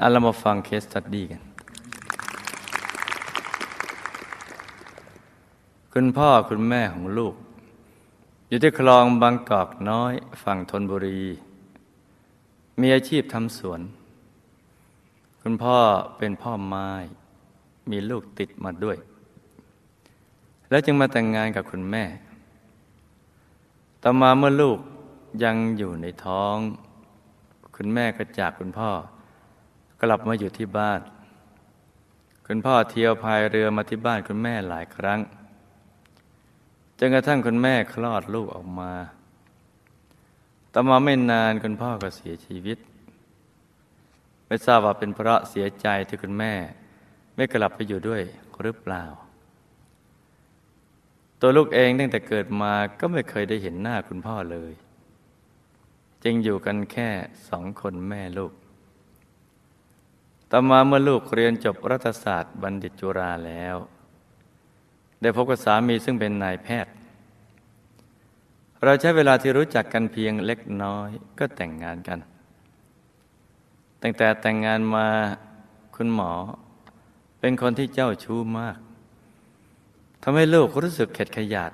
เอาเรามาฟังเคสตัดดี้กัน คุณพ่อคุณแม่ของลูก อยู่ที่คลองบางกอกน้อยฝั่งธนบุรี มีอาชีพทำสวน คุณพ่อเป็นพ่อไม้ มีลูกติดมาด้วย แล้วจึงมาแต่งงานกับคุณแม่ ต่อมาเมื่อลูกยังอยู่ในท้อง คุณแม่ก็จากคุณพ่อ กลับมาอยู่ที่บ้าน คุณพ่อเที่ยวพายเรือมาที่บ้านคุณแม่หลายครั้งจนกระทั่งคุณแม่คลอดลูกออกมา ต่อมาไม่นานคุณพ่อก็เสียชีวิต ไม่ทราบว่าเป็นเพราะเสียใจที่คุณแม่ ไม่กลับไปอยู่ด้วยหรือเปล่า ตัวลูกเองตั้งแต่เกิดมาก็ไม่เคยได้เห็นหน้าคุณพ่อเลย จึงอยู่กันแค่สองคนแม่ลูก ต่อมาเมื่อลูกเรียนจบรัฐศาสตร์บัณฑิตจุฬาแล้ว ได้พบกับสามีซึ่งเป็นนายแพทย์ เราใช้เวลาที่รู้จักกันเพียงเล็กน้อยก็แต่งงานกัน ตั้งแต่แต่งงานมาคุณหมอ เป็นคนที่เจ้าชู้มากทำให้ลูกรู้สึกเข็ดขยาด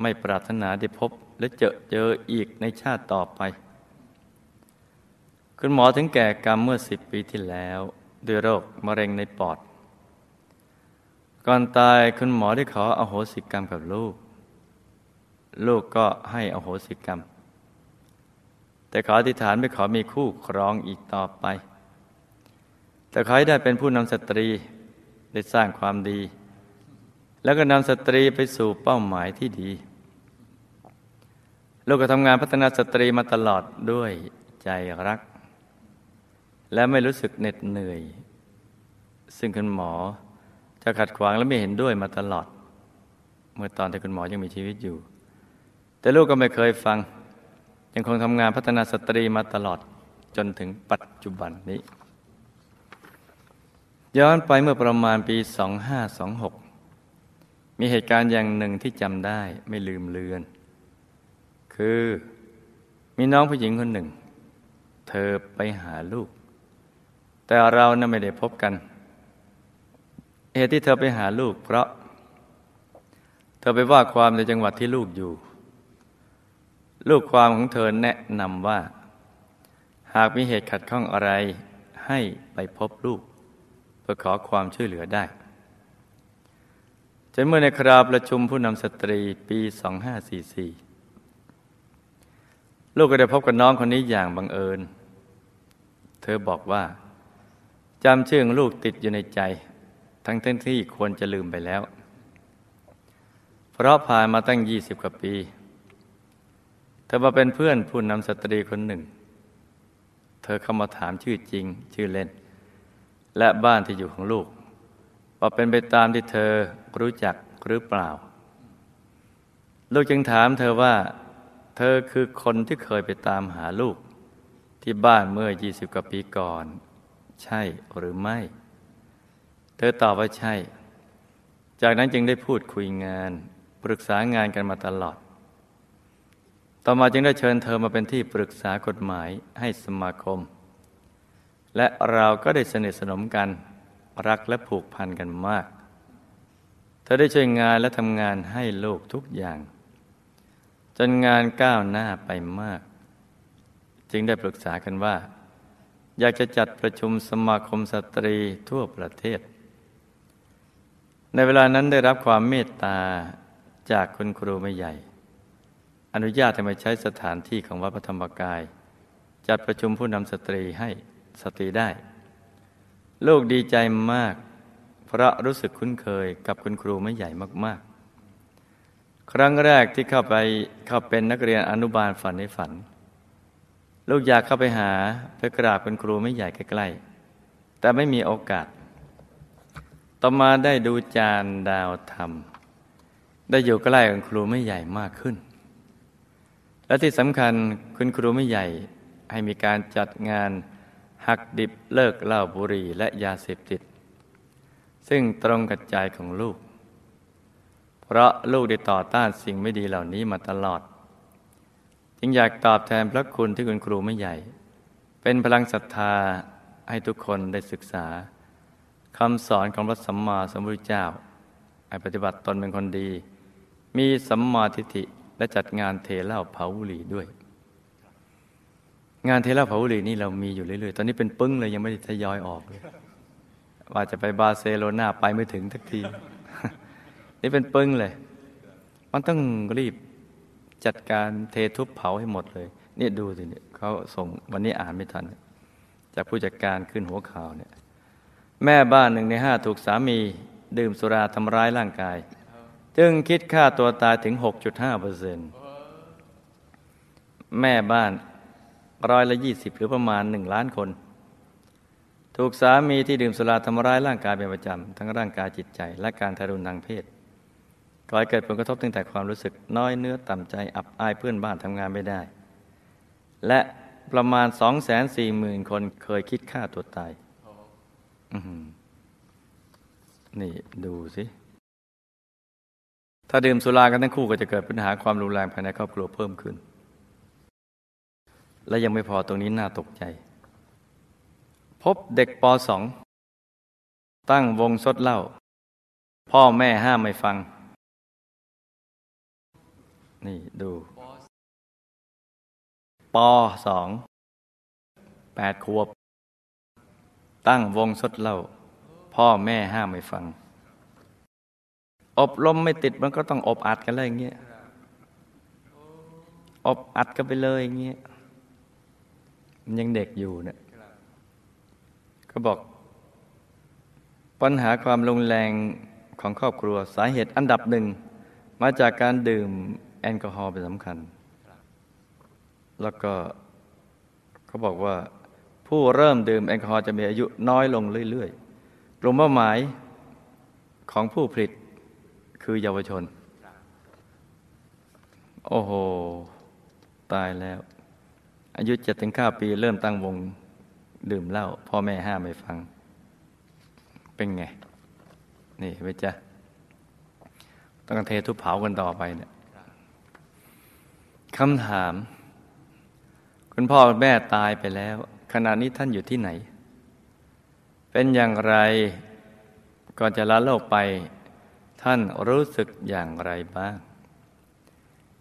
ไม่ปรารถนาได้พบและเจอเจออีกในชาติต่อไป คุณหมอถึงแก่กรรมเมื่อสิบปีที่แล้ว ด้วยโรคมะเร็งในปอด ก่อนตายคุณหมอได้ขออโหสิกรรมกับลูก ลูกก็ให้อโหสิกรรม แต่ขออธิษฐานไม่ขอมีคู่ครองอีกต่อไป แต่ขอให้ได้เป็นผู้นำสตรีได้สร้างความดี แล้วก็นำสตรีไปสู่เป้าหมายที่ดี ลูกก็ทำงานพัฒนาสตรีมาตลอดด้วยใจรัก และไม่รู้สึกเหน็ดเหนื่อย ซึ่งคุณหมอจะขัดขวางและไม่เห็นด้วยมาตลอด เมื่อตอนที่คุณหมอยังมีชีวิตอยู่ แต่ลูกก็ไม่เคยฟัง ยังคงทำงานพัฒนาสตรีมาตลอดจนถึงปัจจุบันนี้ ย้อนไปเมื่อประมาณปี 2526 มีเหตุการณ์อย่างหนึ่งที่จำได้ไม่ลืมเลือน คือมีน้องผู้หญิงคนหนึ่ง เธอไปหาลูก แต่เราน่ะไม่ได้พบกัน เหตุที่เธอไปหาลูก เพราะ เธอไปว่าความในจังหวัดที่ลูกอยู่ ลูกความของเธอแนะนำว่า หากมีเหตุขัดข้องอะไร ให้ไปพบลูก เพื่อขอความช่วยเหลือได้จนเมื่อในคราประชุมผู้นำสตรีปี 2544 ลูกก็ได้พบกับน้องคนนี้อย่างบังเอิญ เธอบอกว่า จำชื่อของลูกติดอยู่ในใจ ทั้งทั้งที่ควรจะลืมไปแล้ว เพราะผ่านมาตั้งยี่สิบกว่าปี เธอมาเป็นเพื่อนผู้นำสตรีคนหนึ่ง เธอเข้ามาถามชื่อจริง ชื่อเล่น และบ้านที่อยู่ของลูก ว่าเป็นไปตามที่เธอรู้จักหรือเปล่า ลูกจึงถามเธอว่า เธอคือคนที่เคยไปตามหาลูก ที่บ้านเมื่อยี่สิบกว่าปีก่อน ใช่หรือไม่ เธอตอบว่าใช่ จากนั้นจึงได้พูดคุยงาน ปรึกษางานกันมาตลอด ต่อมาจึงได้เชิญเธอมาเป็นที่ปรึกษากฎหมายให้สมาคม และเราก็ได้สนิทสนมกันรักและผูกพันกันมาก เธอได้ช่วยงานและทำงานให้ลูกทุกอย่าง จนงานก้าวหน้าไปมาก จึงได้ปรึกษากันว่า อยากจะจัดประชุมสมาคมสตรีทั่วประเทศ ในเวลานั้นได้รับความเมตตาจากคุณครูไม่ใหญ่ อนุญาตให้มาใช้สถานที่ของวัดพระธรรมกาย จัดประชุมผู้นำสตรีให้สตรีได้ ลูกดีใจมาก เพราะรู้สึกคุ้นเคยกับคุณครูไม่ใหญ่มาก ๆ ครั้งแรกที่เข้าไปเข้าเป็นนักเรียนอนุบาลฝันในฝัน ลูกอยากเข้าไปหาเพื่อกราบคุณครูไม่ใหญ่ใกล้ๆแต่ไม่มีโอกาส ต่อมาได้ดูจานดาวธรรม ได้อยู่ใกล้กับครูไม่ใหญ่มากขึ้น และที่สำคัญคุณครูไม่ใหญ่ให้มีการจัดงานหักดิบเลิกเหล้าบุหรี่และยาเสพติด ซึ่งตรงกับใจของลูก เพราะลูกได้ต่อต้านสิ่งไม่ดีเหล่านี้มาตลอด จึงอยากตอบแทนพระคุณที่คุณครูไม่ใหญ่ เป็นพลังศรัทธาให้ทุกคนได้ศึกษาคำสอนของพระสัมมาสัมพุทธเจ้าให้ปฏิบัติตนเป็นคนดี มีสัมมาทิฏฐิและจัดงานเทเล่าเผาบุหรี่ด้วย งานเทเล่าเผาบุหรี่นี่เรามีอยู่เรื่อยๆ ตอนนี้เป็นปึ้งเลยยังไม่ได้ทยอยออกเลยว่าจะไปบาร์เซโลนาไปไม่ถึงทักที นี่เป็นปึ้งเลย มันต้องรีบ จัดการเททุบเผาให้หมดเลย เนี่ยดูสิเนี่ยเขาส่งวันนี้อ่านไม่ทัน จากผู้จัดการขึ้นหัวข่าวเนี่ยแม่บ้านหนึ่งในห้าถูกสามี ดื่มสุราทำร้ายร่างกาย จึงคิดฆ่าตัวตายถึง 6.5เปอร์เซ็นต์แม่บ้านร้อยละยี่สิบหรือประมาณหนึ่งล้านคน ถูกสามีที่ดื่มสุราทำร้ายร่างกายเป็นประจำ ทั้งร่างกายจิตใจ และการทารุณทางเพศ ก่อให้เกิดผลกระทบตั้งแต่ความรู้สึกน้อยเนื้อต่ำใจอับอายเพื่อนบ้านทำงานไม่ได้ และประมาณสองแสนสี่หมื่นคนเคยคิดฆ่าตัวตายนี่ดูสิ ถ้าดื่มสุรากันทั้งคู่ก็จะเกิดปัญหาความรุนแรงภายในครอบครัวเพิ่มขึ้น และยังไม่พอตรงนี้น่าตกใจ พบเด็กป .2 ตั้งวงซดเหล้าพ่อแม่ห้ามไม่ฟัง นี่ดูป .2 แปดขวบ ตั้งวงซดเล้าพ่อแม่ห้ามไม่ฟัง อบรมไม่ติดมันก็ต้องอบอัดกันเลยอย่างเงี้ยอบอัดกันไปเลยอย่างเงี้ยมันยังเด็กอยู่เนี่ยก็บอก ปัญหาความรุนแรงของครอบครัวสาเหตุอันดับหนึ่ง มาจากการดื่ม ลกอฮอล์เป็นสำคัญ แล้วก็เขาบอกว่าผู้เริ่มดื่มแอลกอฮอล์จะมีอายุน้อยลงเรื่อยๆกลุ่มเป้าหมายของผู้ผลิตคือเยาวชน โอ้โห ตายแล้ว อายุเจ็ดถึงเก้าปี เริ่มตั้งวงดื่มเหล้าพ่อแม่ห้ามไม่ฟัง เป็นไงนี่ไปจ้ะต้องเททุบเผากันต่อไปเนี่ย คำถาม คุณพ่อแม่ตายไปแล้ว ขณะนี้ท่านอยู่ที่ไหน เป็นอย่างไรก่อนจะละโลกไป ท่านรู้สึกอย่างไรบ้าง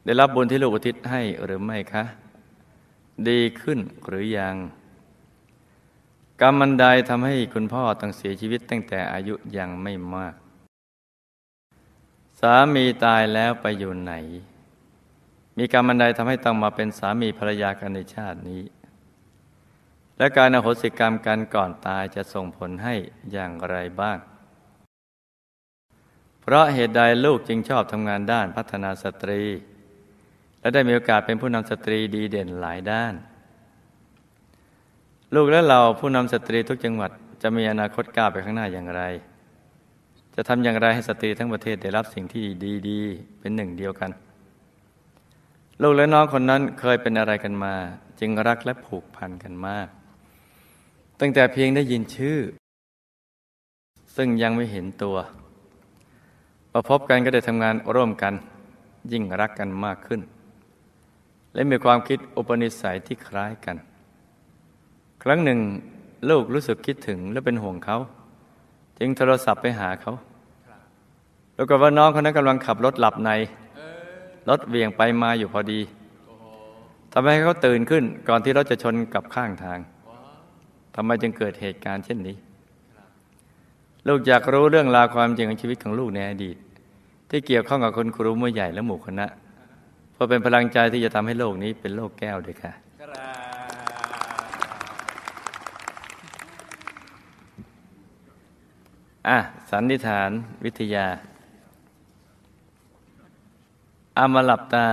ได้รับบุญที่ลูกอุทิศให้หรือไม่คะ ดีขึ้นหรือยัง กรรมมันใดทำให้คุณพ่อต้องเสียชีวิตตั้งแต่อายุยังไม่มาก สามีตายแล้วไปอยู่ไหน มีกรรมันใดทำให้ต้องมาเป็นสามีภรรยากันในชาตินี้ และการอโหสิกรรมกันก่อนตายจะส่งผลให้อย่างไรบ้าง เพราะเหตุใดลูกจึงชอบทำงานด้านพัฒนาสตรี และได้มีโอกาสเป็นผู้นำสตรีดีเด่นหลายด้าน ลูกและเราผู้นำสตรีทุกจังหวัดจะมีอนาคตก้าวไปข้างหน้าอย่างไร จะทำอย่างไรให้สตรีทั้งประเทศได้รับสิ่งที่ดีๆเป็นหนึ่งเดียวกัน ลูกและน้องคนนั้นเคยเป็นอะไรกันมา จึงรักและผูกพันกันมาก ตั้งแต่เพียงได้ยินชื่อ ซึ่งยังไม่เห็นตัวพอพบกันก็ได้ทำงานร่วมกัน ยิ่งรักกันมากขึ้น และมีความคิดอุปนิสัยที่คล้ายกัน ครั้งหนึ่งลูกรู้สึกคิดถึงและเป็นห่วงเขา จึงโทรศัพท์ไปหาเขา แล้วก็ว่าน้องคนนั้นกำลังขับรถหลับใน รถเวียงไปมาอยู่พอดีทำให้เขาตื่นขึ้น ก่อนที่รถจะชนกับข้างทางทำไมจึงเกิดเหตุการณ์เช่นนี้ ลูกอยากรู้เรื่องราวความจริงของชีวิตของลูกในอดีต ที่เกี่ยวข้องกับคนครูมือใหญ่และหมู่คณะเพื่อเป็นพลังใจที่จะทำให้โลกนี้เป็นโลกแก้วด้วยค่ะอะสันนิษฐานวิทยา อามาหลับตา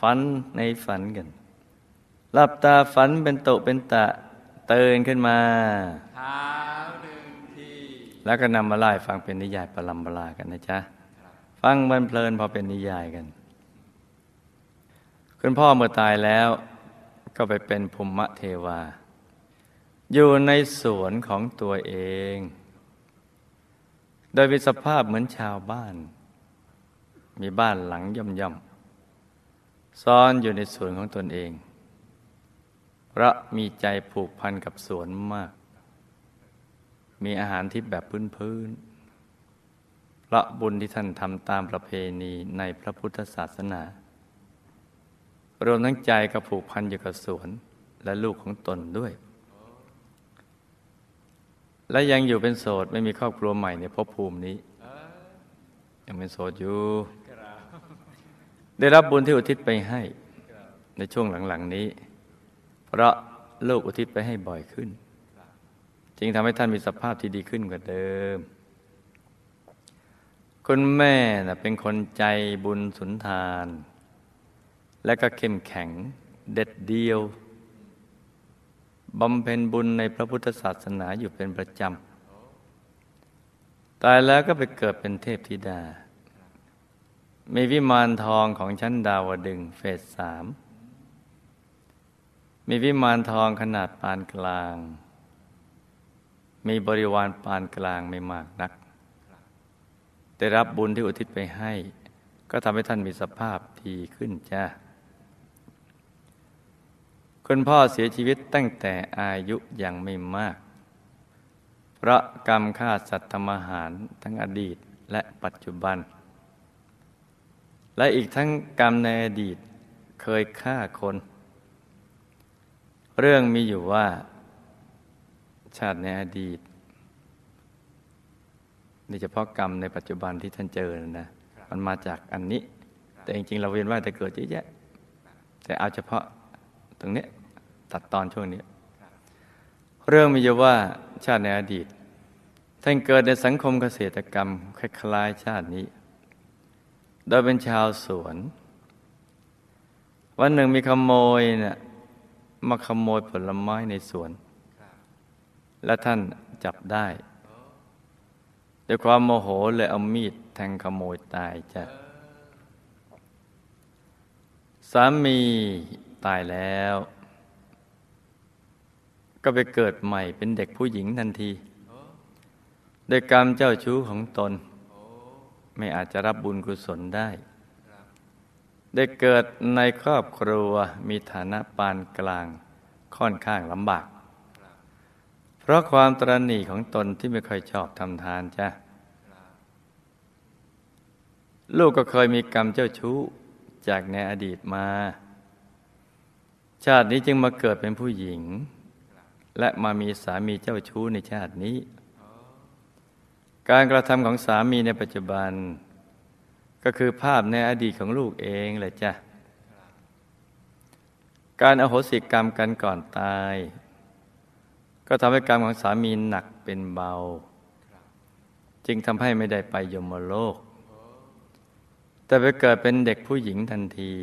ฝันในฝันกัน หลับตาฝันเป็นโตเป็นตะเตือนขึ้นมาเท้าหนึ่งทีแล้วก็นำมาไล่ฟังเป็นนิยายปลัมปลากันนะจ๊ะฟังมันเพลินพอเป็นนิยายกัน คุณพ่อเมื่อตายแล้วก็ไปเป็นภูมิเทวา อยู่ในสวนของตัวเอง โดยมีสภาพเหมือนชาวบ้าน มีบ้านหลังย่อมย่อมซ่อนอยู่ในสวนของตนเอง เพราะมีใจผูกพันกับสวนมาก มีอาหารทิพย์แบบพื้นๆเพราะบุญที่ท่านทำตามประเพณีในพระพุทธศาสนา รวมทั้งใจกับผูกพันอยู่กับสวนและลูกของตนด้วย และยังอยู่เป็นโสดไม่มีครอบครัวใหม่ในภพภูมินี้ ยังเป็นโสดอยู่ ได้รับบุญที่อุทิศไปให้ในช่วงหลังๆนี้ เพราะลูกอุทิศไปให้บ่อยขึ้น จึงทำให้ท่านมีสภาพที่ดีขึ้นกว่าเดิม คุณแม่นะเป็นคนใจบุญสุนทาน และก็เข้มแข็งเด็ดเดียวบำเพ็ญบุญในพระพุทธศาสนาอยู่เป็นประจำ ตายแล้วก็ไปเกิดเป็นเทพธิดา มีวิมานทองของชั้นดาวดึงเฟสสามมีวิมานทองขนาดปานกลาง มีบริวารปานกลางไม่มากนัก ได้รับบุญที่อุทิศไปให้ ก็ทำให้ท่านมีสภาพดีขึ้นจ้าคุณพ่อเสียชีวิตตั้งแต่อายุยังไม่มาก เพราะกรรมฆ่าสัตว์ทำอาหารทั้งอดีตและปัจจุบัน และอีกทั้งกรรมในอดีตเคยฆ่าคน เรื่องมีอยู่ว่า ชาติในอดีตนี่เฉพาะกรรมในปัจจุบันที่ท่านเจอนะมันมาจากอันนี้ แต่จริงๆ เราเวียนว่าแต่เกิดเยอะแยะ แต่เอาเฉพาะตรงนี้ตัดตอนช่วงนี้ เรื่องมีอยู่ว่าชาติในอดีต ท่านเกิดในสังคมเกษตรกรรมคล้ายๆชาตินี้ โดยเป็นชาวสวน วันหนึ่งมีขโมยเนะ่ยมาขโมยผลไม้ในสวน และท่านจับได้ด้วยความโมโหเลยเอามีดแทงขโมยตายจ้ะสามีตายแล้ว ก็ไปเกิดใหม่เป็นเด็กผู้หญิงทันทีโดยกรรมเจ้าชู้ของตน ไม่อาจจะรับบุญกุศลได้ ได้เกิดในครอบครัวมีฐานะปานกลางค่อนข้างลำบาก เพราะความตรณีของตนที่ไม่ค่อยชอบทำทานจ้ะลูกก็เคยมีกรรมเจ้าชู้จากในอดีตมา ชาตินี้จึงมาเกิดเป็นผู้หญิง และมามีสามีเจ้าชู้ในชาตินี้ การกระทำของสามีในปัจจุบัน ก็คือภาพในอดีตของลูกเองแหละจ้ะ การอโหสิกรรมกันก่อนตาย ก็ทำให้กรรมของสามีหนักเป็นเบา จึงทำให้ไม่ได้ไปยมโลก แต่ไปเกิดเป็นเด็กผู้หญิงทันที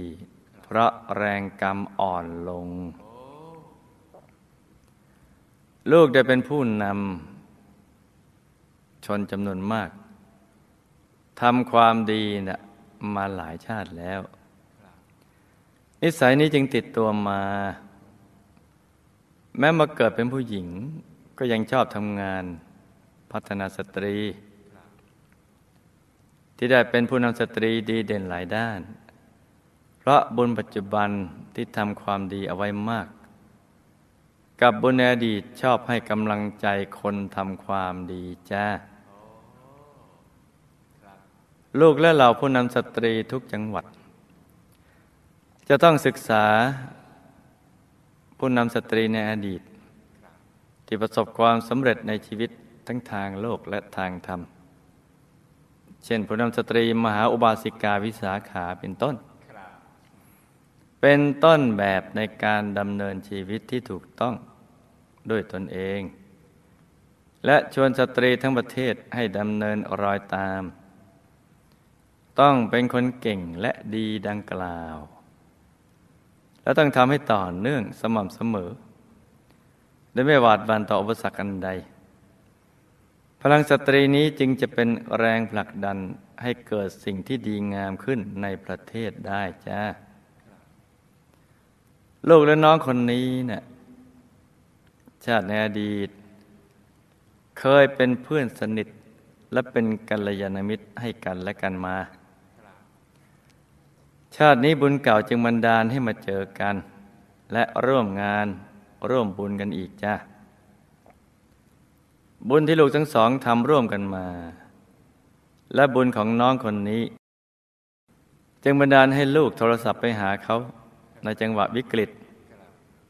เพราะแรงกรรมอ่อนลง ลูกได้เป็นผู้นำ ชนจำนวนมากทำความดีนะ่ะมาหลายชาติแล้ว นิสัยนี้จึงติดตัวมา แม้มาเกิดเป็นผู้หญิง ก็ยังชอบทำงานพัฒนาสตรี ที่ได้เป็นผู้นำสตรีดีเด่นหลายด้าน เพราะบุญปัจจุบันที่ทำความดีเอาไว้มาก กับบุญในอดีตชอบให้กำลังใจคนทำความดีจ้าลูกและเหล่าผู้นำสตรีทุกจังหวัด จะต้องศึกษาผู้นำสตรีในอดีต ที่ประสบความสำเร็จในชีวิตทั้งทางโลกและทางธรรม เช่นผู้นำสตรีมหาอุบาสิกาวิสาขาเป็นต้น เป็นต้นแบบในการดำเนินชีวิตที่ถูกต้อง ด้วยตนเอง และชวนสตรีทั้งประเทศให้ดำเนินรอยตาม ต้องเป็นคนเก่งและดีดังกล่าว และต้องทำให้ต่อเนื่องสม่ำเสมอโดยไม่หวาดวันต่ออุปสรรคอันใด พลังสตรีนี้จึงจะเป็นแรงผลักดันให้เกิดสิ่งที่ดีงามขึ้นในประเทศได้จ้าลูกและน้องคนนี้เนะี่ย ชาติในอดีต เคยเป็นเพื่อนสนิทและเป็นกัลยาณมิตรให้กันและกันมา ชาตินี้บุญเก่าจึงบันดาลให้มาเจอกัน และร่วมงานร่วมบุญกันอีกจ้าบุญที่ลูกทั้งสองทำร่วมกันมา และบุญของน้องคนนี้ จึงบันดาลให้ลูกโทรศัพท์ไปหาเขา ในจังหวะวิกฤต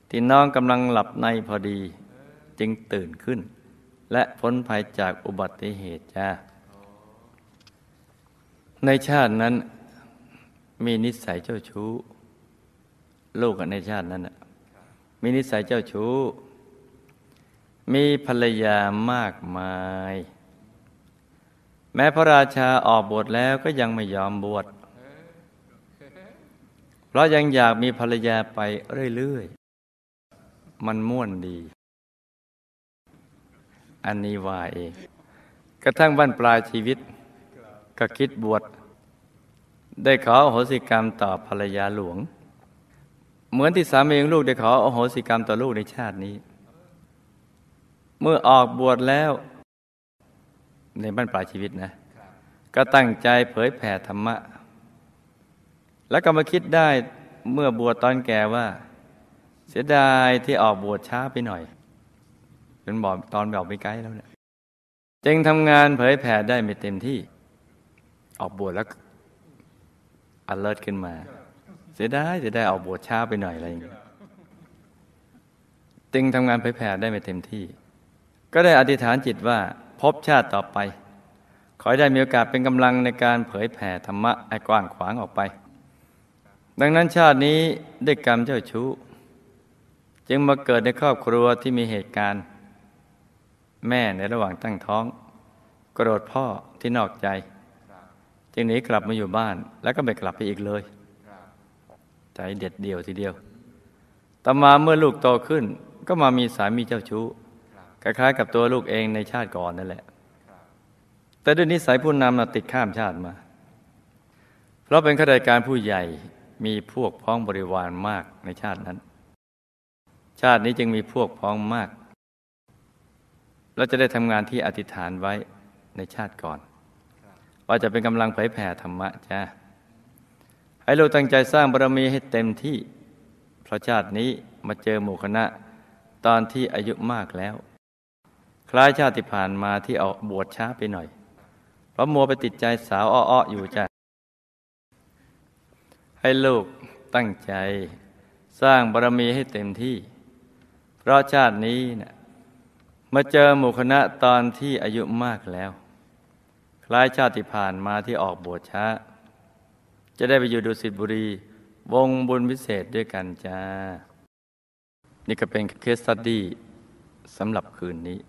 ที่น้องกำลังหลับในพอดี จึงตื่นขึ้น และพ้นภัยจากอุบัติเหตุจ้า ในชาตินั้นมีนิสัยเจ้าชู้ ลูกในชาตินั้นมีนิสัยเจ้าชู้ มีภรรยามากมาย แม้พระราชาออกบวชแล้วก็ยังไม่ยอมบวชเพราะยังอยากมีภรรยาไปเรื่อย ๆ มันม่วนดี อันนี้ว่าเองกระทั่งบั้นปลายชีวิต ก็คิดบวชได้ขออโหสิกรรมต่อภรรยาหลวง เหมือนที่สามีของลูกได้ขออโหสิกรรมต่อลูกในชาตินี้ เมื่อออกบวชแล้ว ในบ้านปลายชีวิตนะ ก็ตั้งใจเผยแผ่ธรรมะ แล้วก็มาคิดได้เมื่อบวชตอนแก่ว่า เสียดายที่ออกบวชช้าไปหน่อย เป็นบอกตอนแบบไปไกลแล้วเนี่ยจึงทำงานเผยแผ่ได้ไม่เต็มที่ ออกบวชแล้ว alert ขึ้นมา เสียดายจะได้ออกบวชช้าไปหน่อยอะไรอย่างเงี้ยจึงทำงานเผยแผ่ได้ไม่เต็มที่ ก็ได้อธิษฐานจิตว่าพบชาติต่อไป ขอให้ได้มีโอกาสเป็นกำลังในการเผยแผ่ธรรมะให้กว้างขวางออกไป ดังนั้นชาตินี้ได้กรรมเจ้าชู้ จึงมาเกิดในครอบครัวที่มีเหตุการณ์ แม่ในระหว่างตั้งท้อง โกรธพ่อที่นอกใจ จึงหนีกลับมาอยู่บ้านแล้วก็ไม่กลับไปอีกเลย ใจเด็ดเดี่ยวทีเดียวต่อมาเมื่อลูกโตขึ้น ก็มามีสามีเจ้าชู้คล้ายๆกับตัวลูกเองในชาติก่อนนั่นแหละ แต่ด้วยนิสัยผู้นำนะติดข้ามชาติมา เพราะเป็นข้าราชการผู้ใหญ่มีพวกพ้องบริวารมากในชาตินั้น ชาตินี้จึงมีพวกพ้องมาก เราจะได้ทำงานที่อธิษฐานไว้ในชาติก่อน ว่าจะเป็นกำลังเผยแผ่ธรรมะจ้าให้เราตั้งใจสร้างบารมีให้เต็มที่เพราะชาตินี้มาเจอหมู่คณะตอนที่อายุมากแล้ว คล้ายชาติที่ผ่านมาที่เอาบวชช้าไปหน่อย เพราะมัวไปติดใจสาวอ้อๆอยู่จ้าให้ลูกตั้งใจสร้างบารมีให้เต็มที่ เพราะชาตินี้เนะ่ย มาเจอหมู่คณะตอนที่อายุมากแล้ว คล้ายชาติผ่านมาที่ออกบวชช้า จะได้ไปอยู่ดุสิตบุรี วงบุญพิเศษด้วยกันจ้า นี่ก็เป็นเคสสตดี้สำหรับคืนนี้